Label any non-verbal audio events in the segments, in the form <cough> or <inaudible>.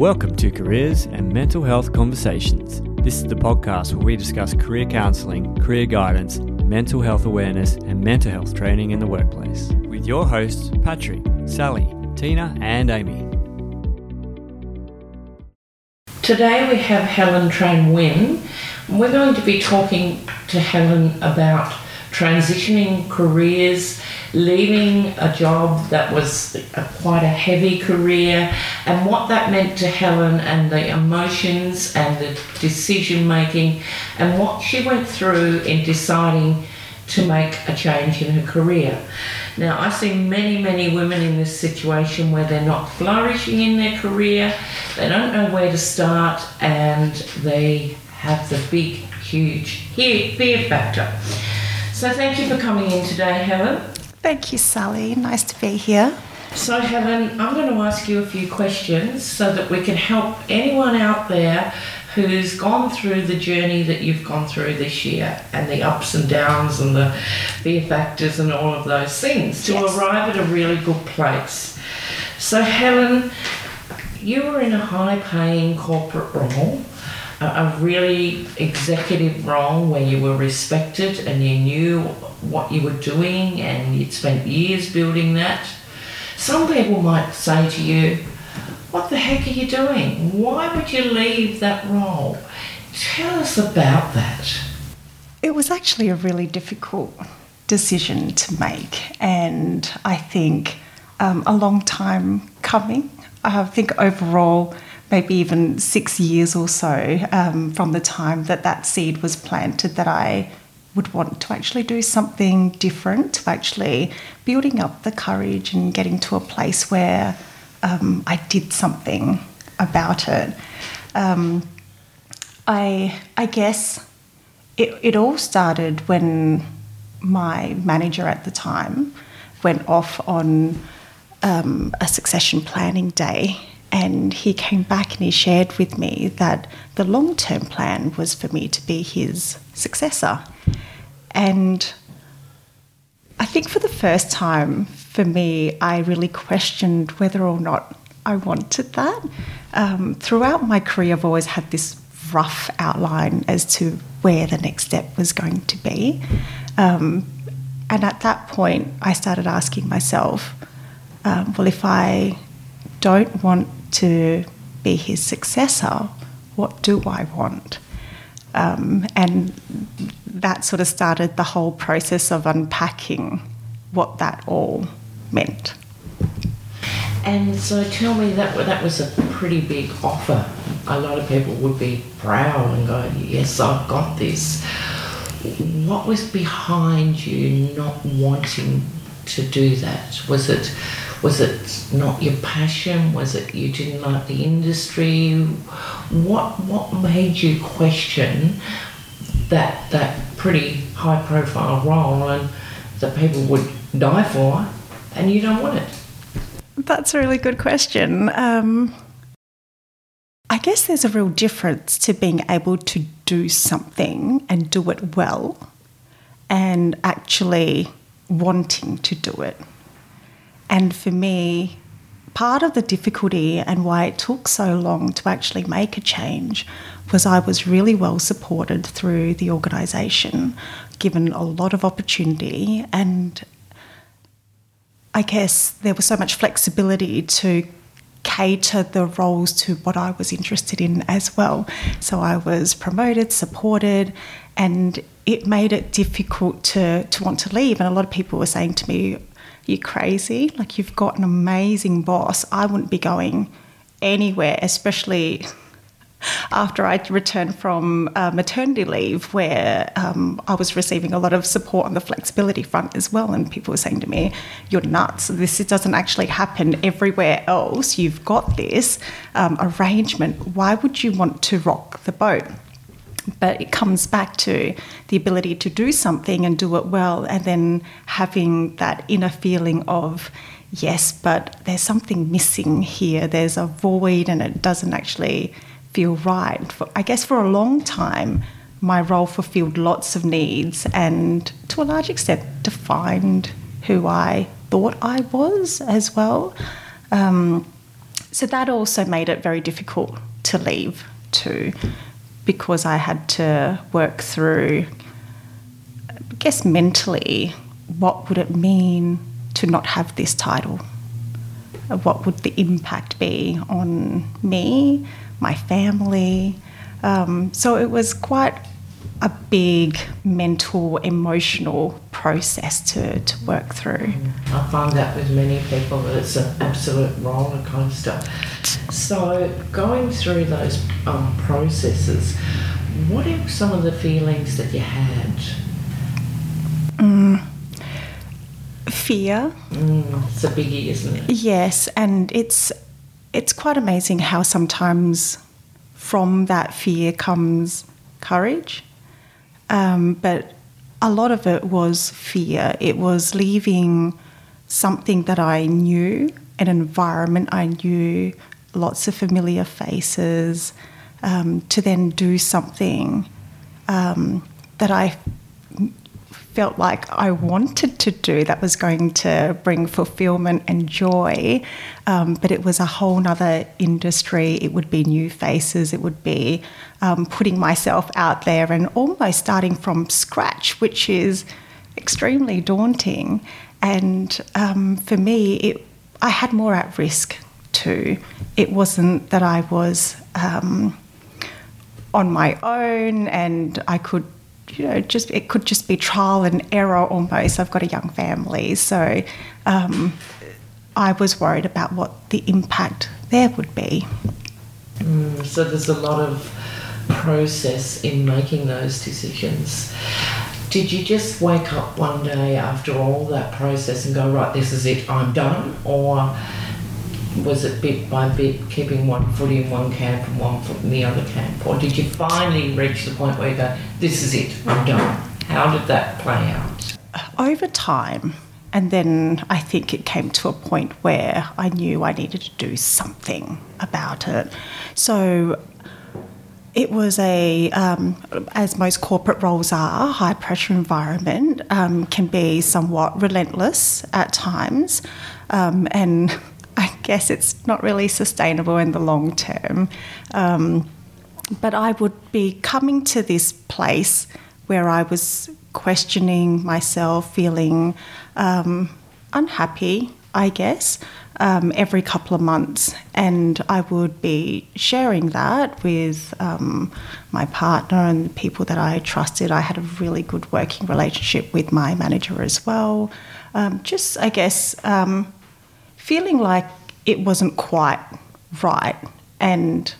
Welcome to Careers and Mental Health Conversations. This is the podcast where we discuss career counselling, career guidance, mental health awareness, and mental health training in the workplace. With your hosts, Patrick, Sally, Tina, and Amy. Today we have Helen Tran-Nguyen. We're going to be talking to Helen about transitioning careers, leaving a job that was a, quite a heavy career, and what that meant to Helen, and the emotions and the decision making, and what she went through in deciding to make a change in her career. Now, I see many, many women in this situation where they're not flourishing in their career, they don't know where to start, and they have the big, huge fear factor. So, thank you for coming in today, Helen. Thank you, Sally. Nice to be here. So, Helen, I'm going to ask you a few questions so that we can help anyone out there who's gone through the journey that you've gone through this year and the ups and downs and the fear factors and all of those things to yes. arrive at a really good place. So, Helen, you were in a high paying corporate role, a really executive role where you were respected and you knew what you were doing and you'd spent years building that. Some people might say to you, what the heck are you doing? Why would you leave that role? Tell us about that. It was actually a really difficult decision to make, and I think um, a long time coming. I think overall, maybe even six years or so um, from the time that that seed was planted, that I would want to actually do something different, to actually building up the courage and getting to a place where um, I did something about it. Um, I, I guess it, it all started when my manager at the time went off on um, a succession planning day and he came back and he shared with me that the long term plan was for me to be his successor. And I think for the first time for me, I really questioned whether or not I wanted that. Um, throughout my career, I've always had this rough outline as to where the next step was going to be. Um, and at that point, I started asking myself, um, well, if I don't want to be his successor, what do I want? Um, and that sort of started the whole process of unpacking what that all meant. And so tell me that that was a pretty big offer. A lot of people would be proud and go, "Yes, I've got this." What was behind you not wanting to do that? Was it was it not your passion? Was it you didn't like the industry? What what made you question that that pretty high profile role and that people would die for, and you don't want it? That's a really good question. Um, I guess there's a real difference to being able to do something and do it well and actually wanting to do it. And for me, part of the difficulty and why it took so long to actually make a change was I was really well supported through the organisation, given a lot of opportunity, and I guess there was so much flexibility to cater the roles to what I was interested in as well. So I was promoted, supported, and it made it difficult to, to want to leave. And a lot of people were saying to me, you're crazy. Like, you've got an amazing boss. I wouldn't be going anywhere, especially after I returned from uh, maternity leave, where um, I was receiving a lot of support on the flexibility front as well. And people were saying to me, You're nuts. This doesn't actually happen everywhere else. You've got this um, arrangement. Why would you want to rock the boat? But it comes back to the ability to do something and do it well, and then having that inner feeling of, yes, but there's something missing here. There's a void, and it doesn't actually feel right. For, I guess for a long time, my role fulfilled lots of needs and to a large extent defined who I thought I was as well. Um, so that also made it very difficult to leave too, because I had to work through, I guess, mentally, what would it mean to not have this title? What would the impact be on me, my family? Um, so it was quite a big mental, emotional process to, to work through. I find that with many people that it's an absolute roller coaster. So, going through those um, processes, what are some of the feelings that you had? Mm. Fear. Mm, it's a biggie, isn't it? Yes, and it's it's quite amazing how sometimes from that fear comes courage. Um, but a lot of it was fear. It was leaving something that I knew, an environment I knew, lots of familiar faces, um, to then do something um, that I felt like I wanted to do that was going to bring fulfillment and joy. Um, but it was a whole nother industry. It would be new faces. It would be um, putting myself out there and almost starting from scratch, which is extremely daunting. And um, for me, it, I had more at risk too. It wasn't that I was um, on my own and I could you know, just it could just be trial and error almost. I've got a young family, so um, I was worried about what the impact there would be. Mm, so there's a lot of process in making those decisions. Did you just wake up one day after all that process and go, right, this is it, I'm done? Or was it bit by bit keeping one foot in one camp and one foot in the other camp? Or did you finally reach the point where you go, this is it, I'm done? How did that play out? Over time, and then I think it came to a point where I knew I needed to do something about it. So it was a, um, as most corporate roles are, high pressure environment um, can be somewhat relentless at times. Um, and I guess it's not really sustainable in the long term. Um, but I would be coming to this place where I was questioning myself, feeling um, unhappy, I guess, um, every couple of months. And I would be sharing that with um, my partner and the people that I trusted. I had a really good working relationship with my manager as well. Um, just, I guess, um, feeling like it wasn't quite right and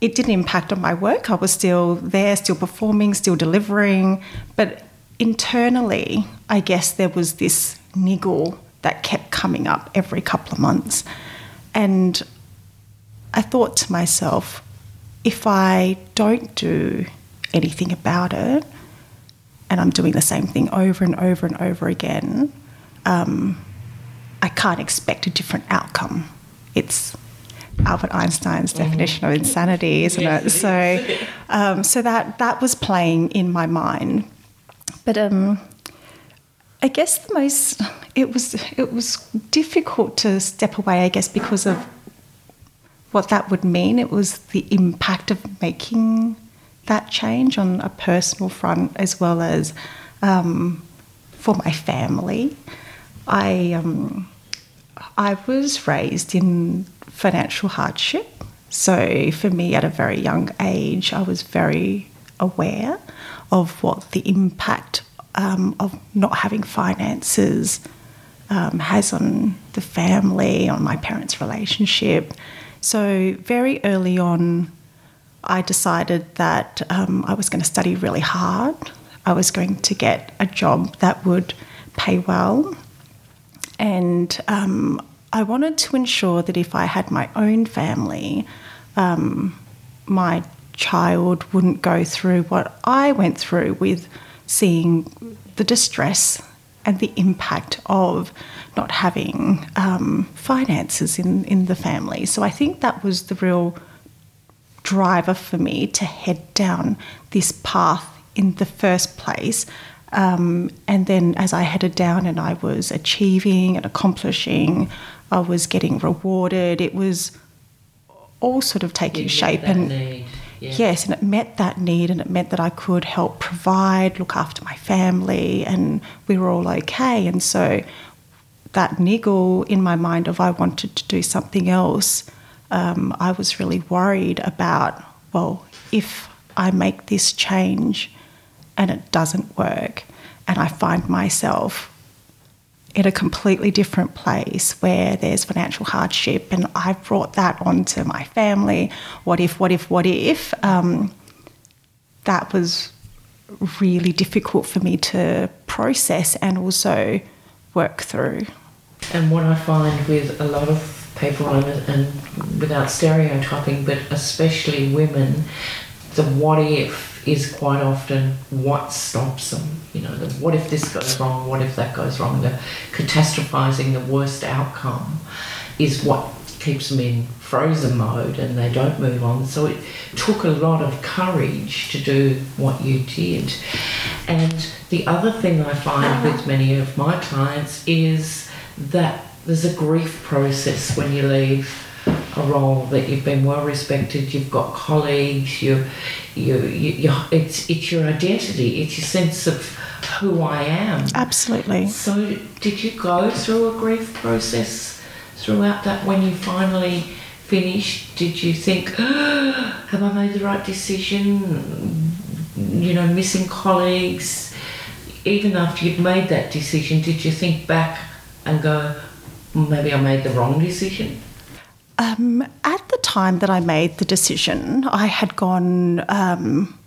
it didn't impact on my work. I was still there, still performing, still delivering, but internally, I guess there was this niggle that kept coming up every couple of months. And I thought to myself, if I don't do anything about it, and I'm doing the same thing over and over and over again, um, I can't expect a different outcome. It's Albert Einstein's mm-hmm. definition of insanity, isn't yes, it? so, um, so that that was playing in my mind. But um, I guess the most it was it was difficult to step away. I guess because of what that would mean. It was the impact of making that change on a personal front as well as um, for my family. I um, I was raised in financial hardship. So for me, at a very young age, I was very aware of what the impact um, of not having finances um, has on the family, on my parents' relationship. So very early on, I decided that um, I was going to study really hard. I was going to get a job that would pay well and um, I wanted to ensure that if I had my own family, um, my child wouldn't go through what I went through with seeing the distress and the impact of not having um, finances in, in the family. So I think that was the real driver for me to head down this path in the first place um, and then as I headed down and I was achieving and accomplishing, I was getting rewarded. It was all sort of taking You shape and. Yeah. yes and it met that need and it meant that i could help provide look after my family and we were all okay and so that niggle in my mind of i wanted to do something else um, i was really worried about well if i make this change and it doesn't work and i find myself in a completely different place where there's financial hardship and I've brought that onto my family. What if, what if, what if? Um, that was really difficult for me to process and also work through. And what I find with a lot of people, and, without stereotyping, but especially women, the what if is quite often what stops them. You know, the what if this goes wrong, what if that goes wrong, the catastrophizing the worst outcome is what keeps them in frozen mode and they don't move on. So it took a lot of courage to do what you did. And the other thing I find uh-huh. with many of my clients is that there's a grief process when you leave a role that you've been well respected, you've got colleagues, you, you, you, you it's, it's your identity, it's your sense of who I am. Absolutely. So, did you go through a grief process throughout that when you finally finished? Did you think, <gasps> have I made the right decision? You know, missing colleagues. Even after you'd made that decision, did you think back and go, maybe I made the wrong decision? Um, at the time that I made the decision, I had gone. Um,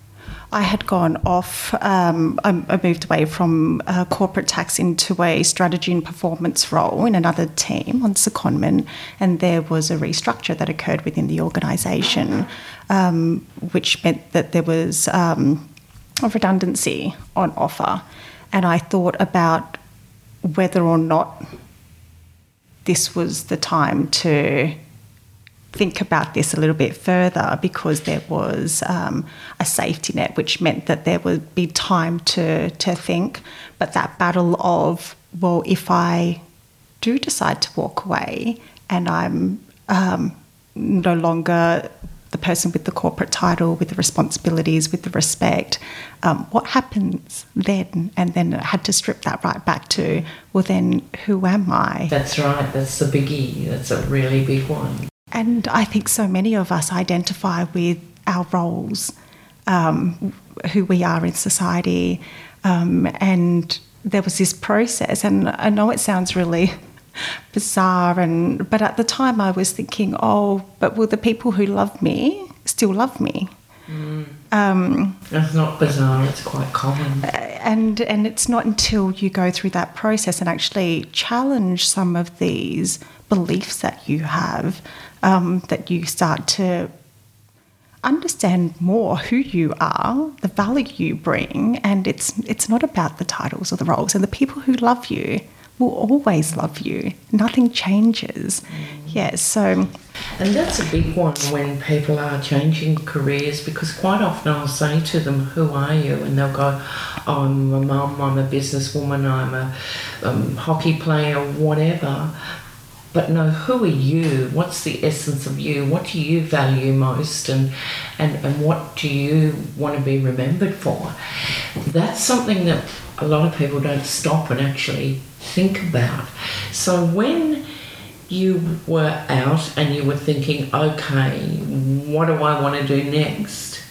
I had gone off. Um, I, I, moved away from uh, corporate tax into a strategy and performance role in another team on secondment, and there was a restructure that occurred within the organisation, um, which meant that there was um, a redundancy on offer, and I thought about whether or not this was the time to think about this a little bit further because there was um, a safety net, which meant that there would be time to, to think. But that battle of, well, if I do decide to walk away and I'm um, no longer the person with the corporate title, with the responsibilities, with the respect, um, what happens then? And then I had to strip that right back to, well, then who am I? That's right, that's the biggie, that's a really big one. And I think so many of us identify with our roles, um, who we are in society. Um, and there was this process, and I know it sounds really <laughs> bizarre, and but at the time I was thinking, oh, but will the people who love me still love me? Mm. Um, it's not bizarre; it's quite common. And and it's not until you go through that process and actually challenge some of these beliefs that you have um, that you start to understand more who you are, the value you bring, and it's it's not about the titles or the roles. And the people who love you will always love you. Nothing changes. Mm. Yes, yeah, so and that's a big one when people are changing careers because quite often I'll say to them, Who are you? And they'll go, oh, I'm a mum, I'm a businesswoman, I'm a um, hockey player, whatever but know who are you? What's the essence of you? What do you value most? And, and, and what do you want to be remembered for? That's something that a lot of people don't stop and actually think about. So when you were out and you were thinking, okay, what do I want to do next?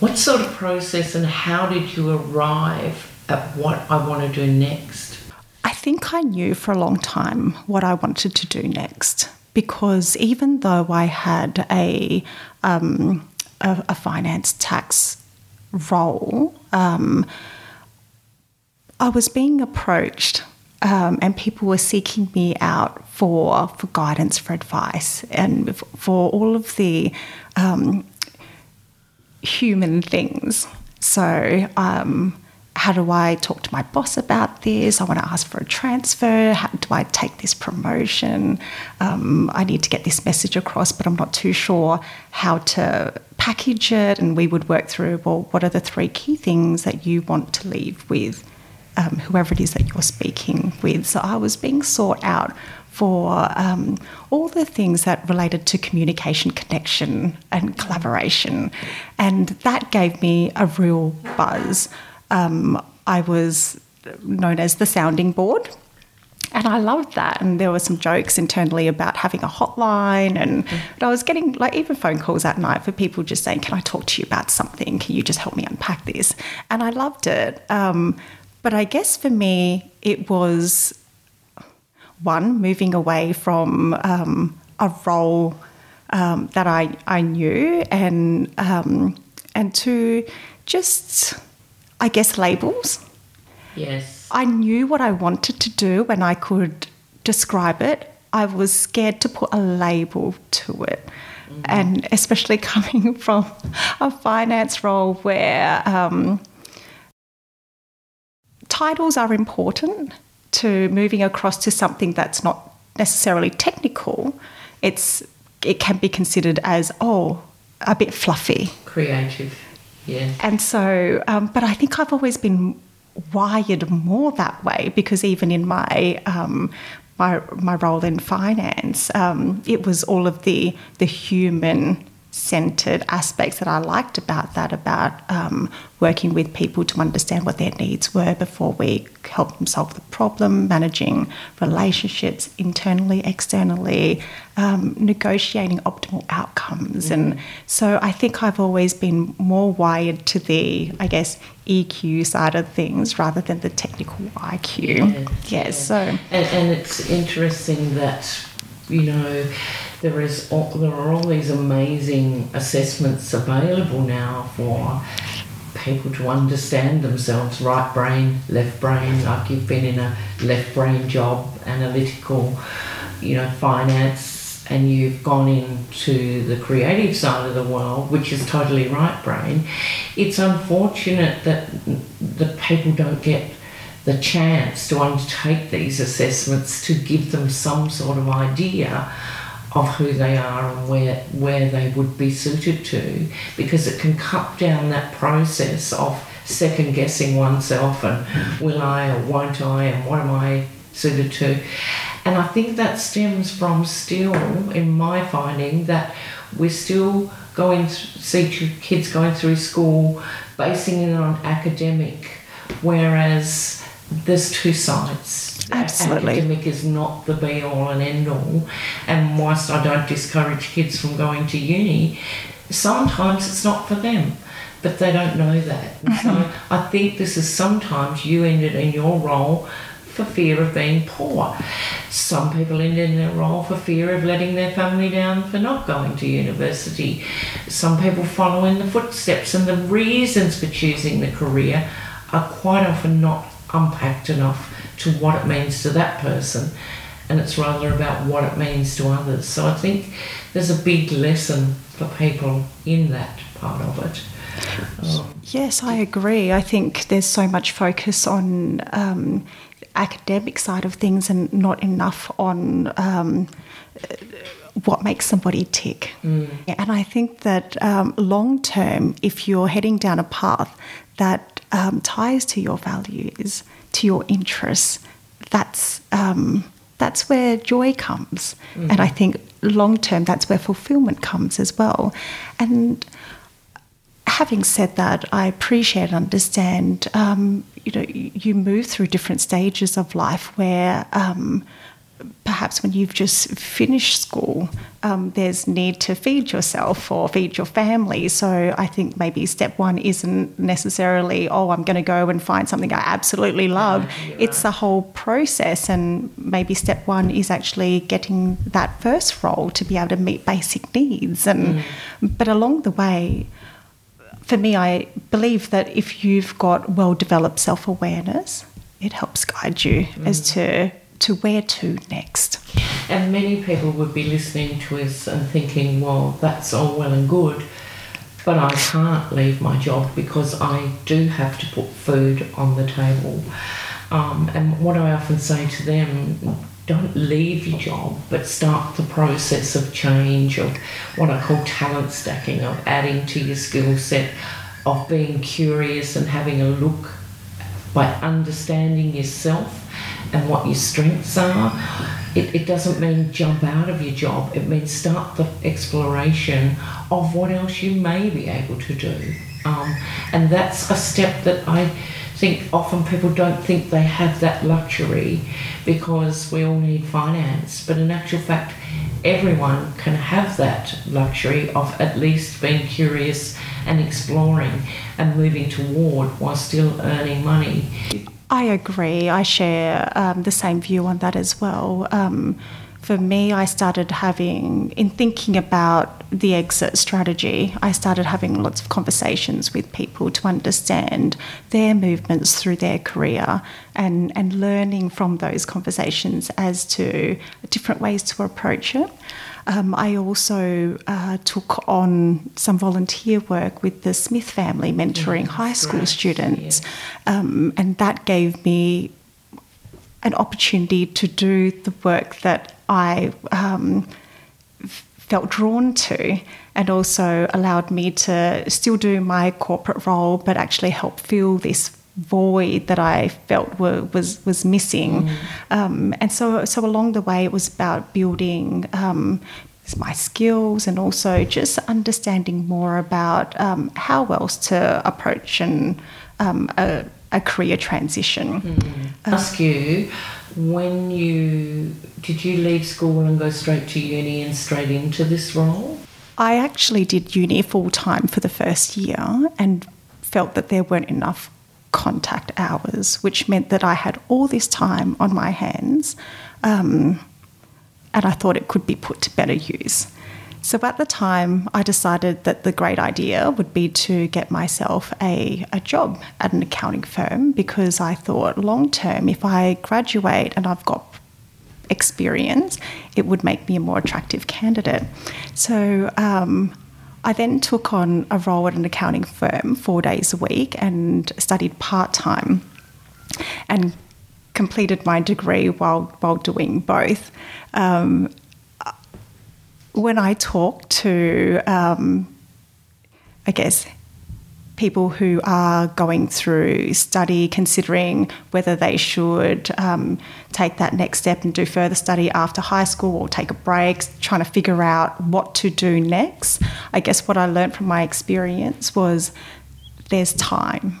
What sort of process and how did you arrive at what I want to do next? Think I knew for a long time what I wanted to do next because even though I had a, um, a, a, finance tax role, um, I was being approached um, and people were seeking me out for, for guidance, for advice, and for all of the um, human things. So, um, how do I talk to my boss about this? I want to ask for a transfer. How do I take this promotion? Um, I need to get this message across, but I'm not too sure how to package it. And we would work through well, what are the three key things that you want to leave with um, whoever it is that you're speaking with? So I was being sought out for um, all the things that related to communication, connection, and collaboration. And that gave me a real buzz. Um, I was known as the sounding board. And I loved that. And there were some jokes internally about having a hotline. And I was getting like even phone calls at night for people just saying, Can I talk to you about something? Can you just help me unpack this? And I loved it. Um, but I guess for me, it was one, moving away from um, a role um, that I, I knew, and, um, and two, just, I guess, labels. Yes. I knew what I wanted to do and I could describe it. I was scared to put a label to it. Mm-hmm. And especially <laughs> coming from a finance role where um, titles are important to moving across to something that's not necessarily technical, it's it can be considered as oh a bit fluffy, creative, yeah. And so, um, but I think I've always been wired more that way because even in my um, my my role in finance, um, it was all of the the human centered aspects that I liked about that, about um, working with people to understand what their needs were before we help them solve the problem, managing relationships internally, externally, um, negotiating optimal outcomes. Mm-hmm. And so I think I've always been more wired to the, I guess, EQ side of things rather than the technical IQ. Yeah, yes, yeah. so. And, and it's interesting that you know, there is there are all these amazing assessments available now for people to understand themselves. Right brain left brain like you've been in a left brain job analytical you know finance and you've gone into the creative side of the world which is totally right brain it's unfortunate that the people don't get the chance to undertake these assessments to give them some sort of idea of who they are and where where they would be suited to because it can cut down that process of second guessing oneself and will I or won't I and what am I suited to and I think that stems from still in my finding that we're still going see kids going through school basing it on academic whereas there's two sides. Absolutely. Academic is not the be all and end all. And whilst I don't discourage kids from going to uni, sometimes it's not for them. But they don't know that. So mm-hmm. I think this is sometimes you ended in your role for fear of being poor. Some people end in their role for fear of letting their family down for not going to university. Some people follow in the footsteps, and the reasons for choosing the career are quite often not unpacked enough to what it means to that person and it's rather about what it means to others. So I think there's a big lesson for people in that part of it. Um, yes, I agree. I think there's so much focus on um, academic side of things and not enough on um, what makes somebody tick. Mm. And I think that um, long term, if you're heading down a path that um, ties to your values, to your interests, that's um, that's where joy comes. Mm-hmm. And I think long term, that's where fulfillment comes as well. And having said that, I appreciate and understand. Um, you know, you move through different stages of life where um, perhaps when you've just finished school, um, there's need to feed yourself or feed your family. So I think maybe step one isn't necessarily, oh, I'm going to go and find something I absolutely love. Yeah, it's right. a whole process, and maybe step one is actually getting that first role to be able to meet basic needs. And mm. but along the way. For me, I believe that if you've got well developed self awareness, it helps guide you mm. as to to where to next. And many people would be listening to us and thinking, well, that's all well and good, but I can't leave my job because I do have to put food on the table. Um, and what I often say to them, don't leave your job, but start the process of change, of what I call talent stacking, of adding to your skill set, of being curious and having a look by understanding yourself and what your strengths are it, it doesn't mean jump out of your job. It means start the exploration of what else you may be able to do. Um, and that's a step that I think often people don't think they have that luxury because we all need finance. But in actual fact, everyone can have that luxury of at least being curious and exploring and moving toward while still earning money. I agree. I share um, the same view on that as well. Um, for me, I started having, in thinking about the exit strategy, I started having lots of conversations with people to understand their movements through their career and, and learning from those conversations as to different ways to approach it. Um, I also uh, took on some volunteer work with the Smith family, mentoring high school right. students, yeah. um, and that gave me an opportunity to do the work that I um, felt drawn to, and also allowed me to still do my corporate role, but actually help fill this void that I felt were, was was missing. Mm. Um, and so so along the way, it was about building. Um, my skills and also just understanding more about um, how else to approach and um, a, a, career transition. Mm. Ask you, when you did you leave school and go straight to uni and straight into this role? I actually did uni full time for the first year and felt that there weren't enough contact hours, which meant that I had all this time on my hands, um, and I thought it could be put to better use. So at the time, I decided that the great idea would be to get myself a, a job at an accounting firm because I thought long term, if I graduate and I've got experience, it would make me a more attractive candidate. So um, I then took on a role at an accounting firm four days a week and studied part time and completed my degree while, while doing both. Um, when I talk to, um, I guess, people who are going through study, considering whether they should um, take that next step and do further study after high school or take a break, trying to figure out what to do next. I guess what I learned from my experience was there's time.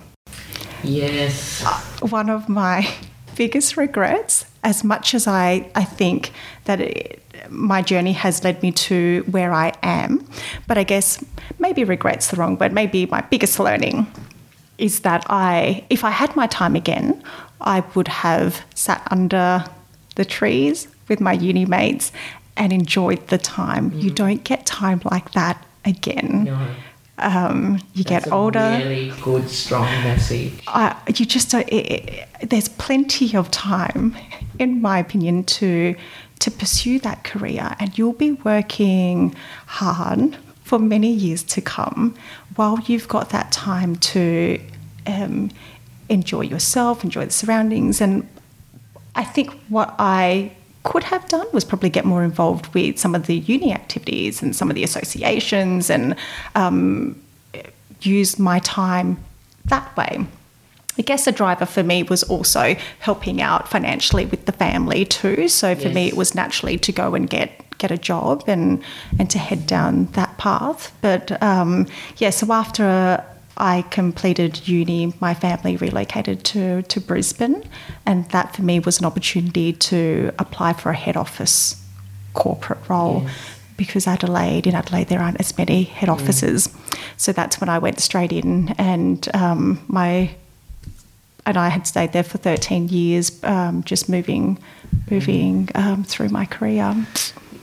Yes. Uh, one of my <laughs> biggest regrets, as much as I, I think that it, my journey has led me to where I am. But I guess maybe regret's the wrong word. Maybe my biggest learning is that I, if I had my time again, I would have sat under the trees with my uni mates and enjoyed the time. Mm. You don't get time like that again. No. Um, you That's get older. Really good, strong message. Uh, you just don't. It, it, there's plenty of time, in my opinion, to to pursue that career, and you'll be working hard for many years to come while you've got that time to um, enjoy yourself, enjoy the surroundings. And I think what I could have done was probably get more involved with some of the uni activities and some of the associations and um, use my time that way. I guess a driver for me was also helping out financially with the family too. So for yes. me, it was naturally to go and get get a job and and to head down that path. But um, yeah, so after I completed uni, my family relocated to to Brisbane, and that for me was an opportunity to apply for a head office corporate role. Yes because Adelaide, in Adelaide, there aren't as many head mm. offices. Mm. So that's when I went straight in, and um, my and I had stayed there for 13 years, um, just moving, moving um, through my career.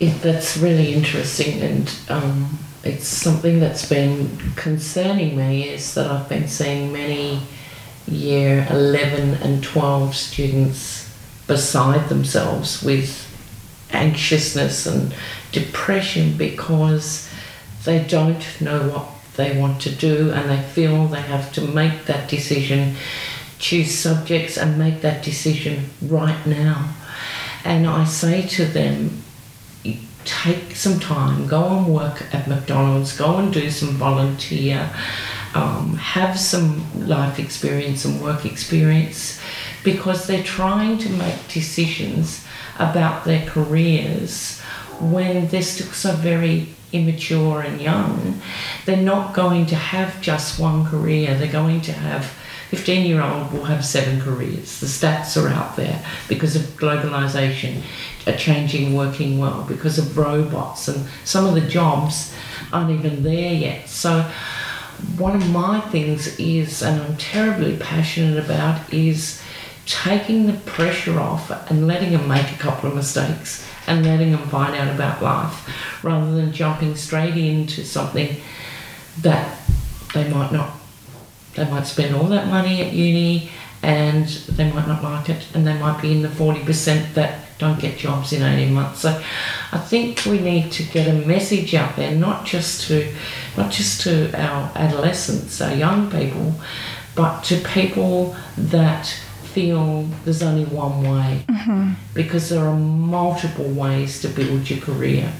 It, that's really interesting, and um, it's something that's been concerning me is that I've been seeing many year 11 and 12 students beside themselves with anxiousness and depression because they don't know what they want to do and they feel they have to make that decision choose subjects and make that decision right now. And I say to them, take some time, go and work at McDonald's, go and do some volunteer, um, have some life experience and work experience because they're trying to make decisions about their careers when they're still so very immature and young, they're not going to have just one career. They're going to have 15 year old will have seven careers. The stats are out there because of globalization, a changing working world, because of robots, and some of the jobs aren't even there yet. So, one of my things is, and I'm terribly passionate about, is taking the pressure off and letting them make a couple of mistakes and letting them find out about life rather than jumping straight into something that they might not they might spend all that money at uni and they might not like it and they might be in the 40% that don't get jobs in 18 months so i think we need to get a message out there not just to not just to our adolescents our young people but to people that feel there's only one way Mm-hmm. because there are multiple ways to build your career.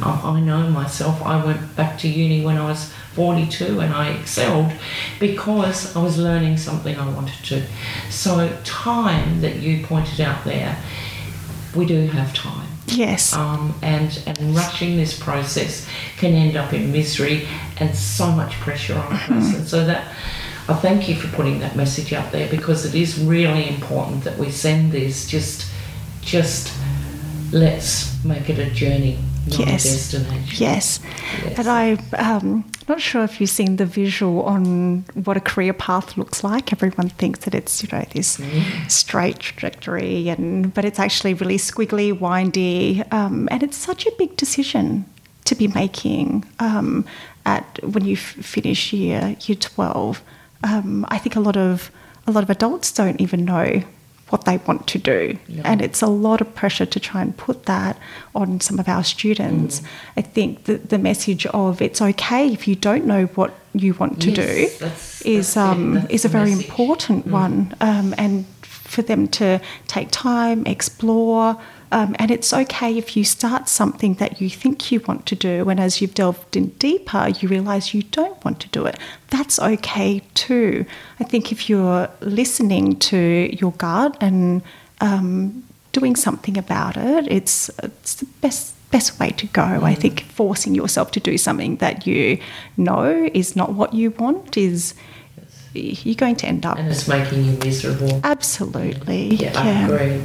Um, I know myself, I went back to uni when I was 42 and I excelled because I was learning something I wanted to. So, time that you pointed out there, we do have time. Yes. Um, and, and rushing this process can end up in misery and so much pressure on a person. So that I thank you for putting that message out there because it is really important that we send this. Just, just let's make it a journey, Yes. Yes. Yes. And I'm um, not sure if you've seen the visual on what a career path looks like. Everyone thinks that it's, you know, this straight trajectory, and but it's actually really squiggly, windy, um, and it's such a big decision to be making um, at when you f- finish year year twelve. Um, I think a lot of a lot of adults don't even know what they want to do. No. And it's a lot of pressure to try and put that on some of our students. I think that the message of it's okay if you don't know what you want to Yes, do that's- is that's um, is a very message. important Mm. one. Um, and for them to take time, explore, um, and it's okay if you start something that you think you want to do, and as you've delved in deeper, you realize you don't want to do it. That's okay too. I think if you're listening to your gut and um, doing something about it, it's, it's the best best way to go. I Mm. think forcing yourself to do something that you know is not what you want is you're going to end up And it's making you miserable. absolutely Yeah, I agree.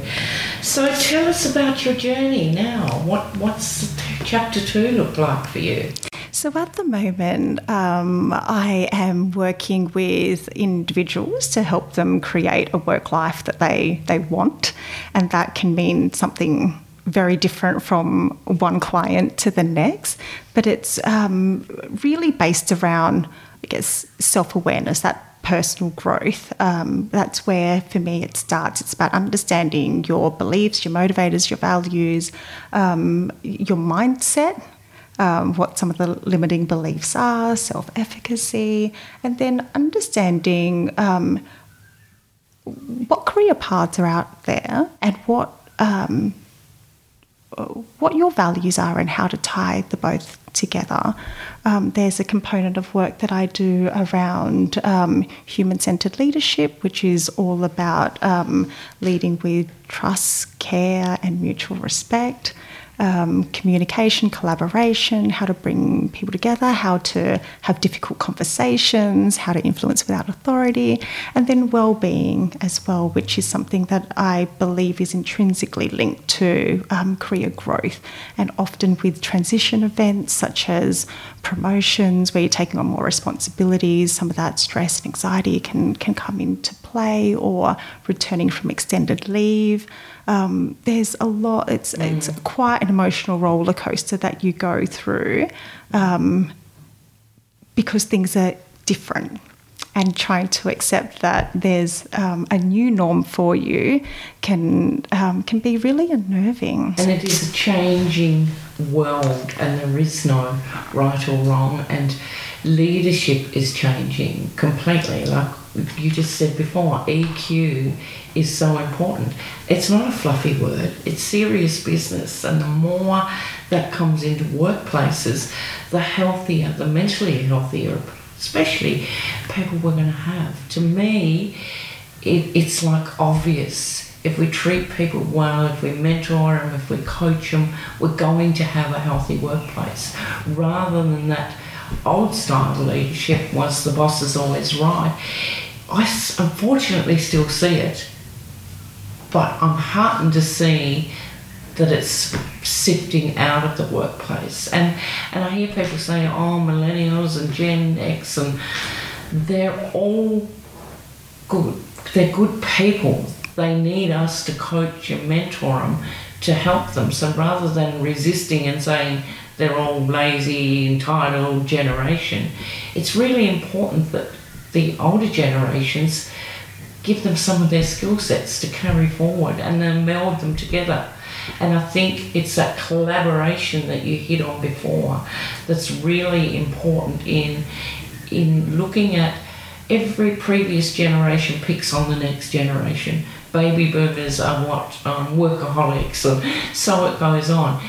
So tell us about your journey now. What what's chapter two look like for you? So at the moment, um, I am working with individuals to help them create a work life that they, they want. And that can mean something very different from one client to the next. But it's um, really based around, I guess, self awareness, that personal growth. Um, that's where, for me, it starts. It's about understanding your beliefs, your motivators, your values, um, your mindset um, what some of the limiting beliefs are, self efficacy, and then understanding um, what career paths are out there and what. Um, what your values are and how to tie the both together. Um, there's a component of work that I do around um, human centered leadership, which is all about um, leading with trust, care, and mutual respect. Um, communication, collaboration, how to bring people together, how to have difficult conversations, how to influence without authority, and then well-being as well, which is something that I believe is intrinsically linked to um, career growth, and often with transition events such as promotions, where you're taking on more responsibilities, some of that stress and anxiety can can come into play, or returning from extended leave. Um, there's a lot. It's it's quite an emotional roller coaster that you go through um, because things are different, and trying to accept that there's um, a new norm for you can um, can be really unnerving. And it is a changing world, and there is no right or wrong, and leadership is changing completely. Like you just said before, EQ is so important. It's not a fluffy word, it's serious business, and the more that comes into workplaces, the healthier, the mentally healthier, especially people we're going to have. To me, it, it's like obvious if we treat people well, if we mentor them, if we coach them, we're going to have a healthy workplace rather than that old style leadership was the boss is always right. I unfortunately still see it, but I'm heartened to see that it's sifting out of the workplace. And and I hear people say, oh, millennials and Gen X, and they're all good. They're good people. They need us to coach and mentor them to help them. So rather than resisting and saying they're all lazy, entitled generation, it's really important that the older generations give them some of their skill sets to carry forward and then meld them together. And I think it's that collaboration that you hit on before that's really important in in looking at every previous generation picks on the next generation. Baby boomers are what um, workaholics, and so it goes on.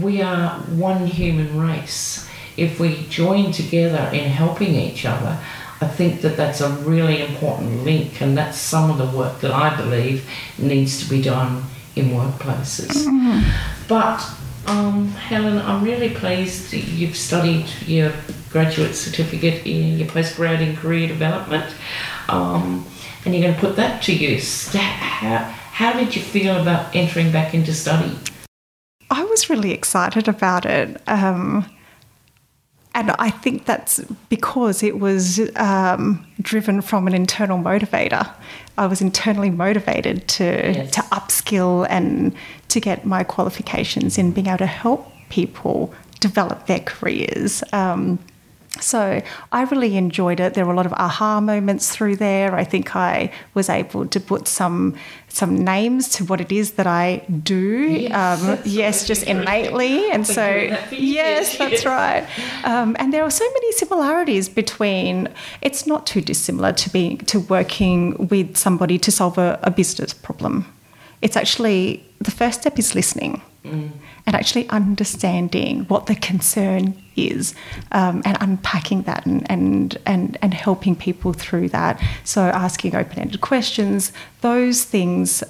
We are one human race. If we join together in helping each other, I think that that's a really important link, and that's some of the work that I believe needs to be done in workplaces. Mm-hmm. But um, Helen, I'm really pleased that you've studied your graduate certificate in your postgrad in career development, um, and you're going to put that to use. How, how did you feel about entering back into study? I was really excited about it. Um, and I think that's because it was um, driven from an internal motivator. I was internally motivated to yes. to upskill and to get my qualifications in being able to help people develop their careers. Um, so I really enjoyed it. There were a lot of aha moments through there. I think I was able to put some some names to what it is that I do. Yes, um, yes just innately. And so yes, that's right. Um, and there are so many similarities between. It's not too dissimilar to be to working with somebody to solve a, a business problem. It's actually the first step is listening. Mm and actually understanding what the concern is um, and unpacking that and, and, and, and helping people through that. So, asking open ended questions, those things,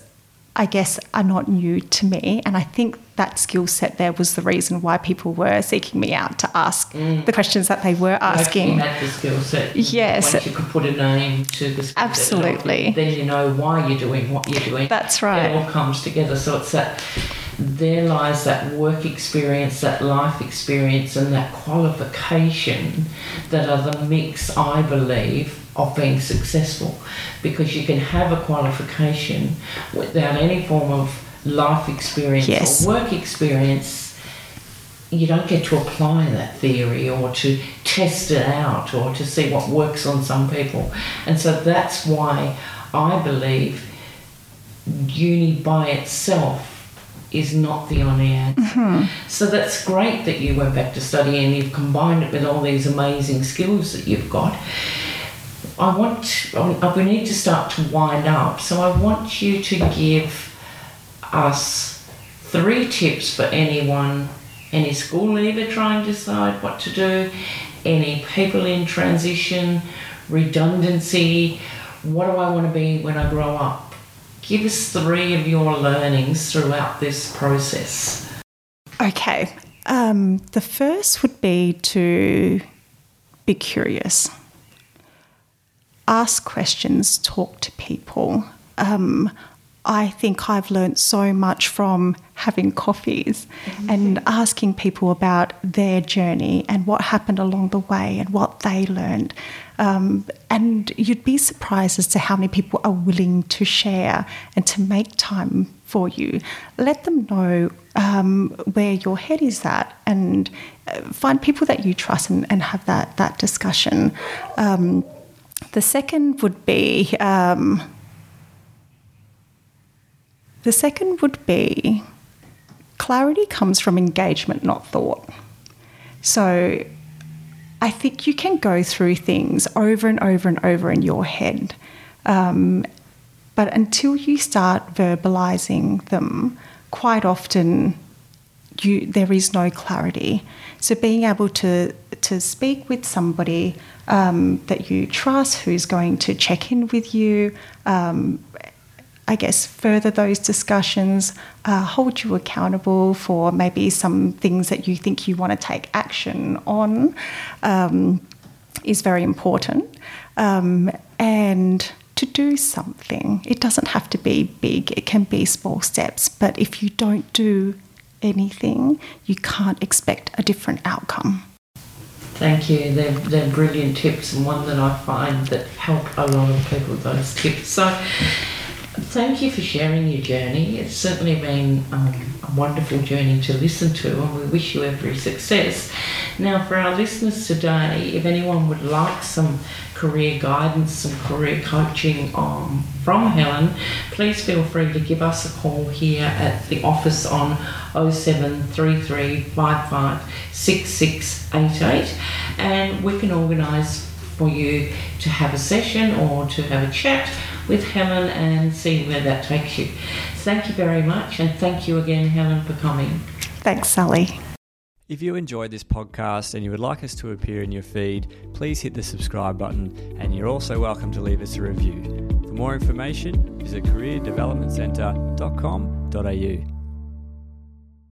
I guess, are not new to me. And I think that skill set there was the reason why people were seeking me out to ask mm. the questions that they were asking. Had the skill set. Yes. Once you could put a name to the skill Absolutely. Set, then you know why you're doing what you're doing. That's right. It all comes together. So it's that there lies that work experience, that life experience, and that qualification that are the mix, I believe, of being successful. Because you can have a qualification without any form of life experience yes. or work experience. You don't get to apply that theory or to test it out or to see what works on some people. And so that's why I believe uni by itself is not the only answer. Mm-hmm. So that's great that you went back to study and you've combined it with all these amazing skills that you've got. I want, we need to start to wind up. So I want you to give us three tips for anyone, any school leaver trying to decide what to do, any people in transition, redundancy. What do I want to be when I grow up? Give us three of your learnings throughout this process. Okay. Um, the first would be to be curious, ask questions, talk to people. Um, I think I've learned so much from having coffees mm-hmm. and asking people about their journey and what happened along the way and what they learned. Um, and you'd be surprised as to how many people are willing to share and to make time for you. Let them know um, where your head is at and uh, find people that you trust and, and have that, that discussion. Um, the second would be um, the second would be clarity comes from engagement, not thought. So I think you can go through things over and over and over in your head. Um, but until you start verbalizing them, quite often you, there is no clarity. So being able to to speak with somebody um, that you trust, who's going to check in with you, um, I guess, further those discussions, uh, hold you accountable for maybe some things that you think you want to take action on, um, is very important. Um, and to do something, it doesn't have to be big, it can be small steps. But if you don't do anything, you can't expect a different outcome. Thank you. They're, they're brilliant tips and one that I find that help a lot of people, those tips. So thank you for sharing your journey. It's certainly been um, a wonderful journey to listen to and we wish you every success. Now for our listeners today, if anyone would like some career guidance, some career coaching um, from Helen, please feel free to give us a call here at the office on 0733556688 and we can organise for you to have a session or to have a chat with Helen and see where that takes you. Thank you very much and thank you again, Helen, for coming. Thanks, Sally. If you enjoyed this podcast and you would like us to appear in your feed, please hit the subscribe button and you're also welcome to leave us a review. For more information, visit careerdevelopmentcentre.com.au.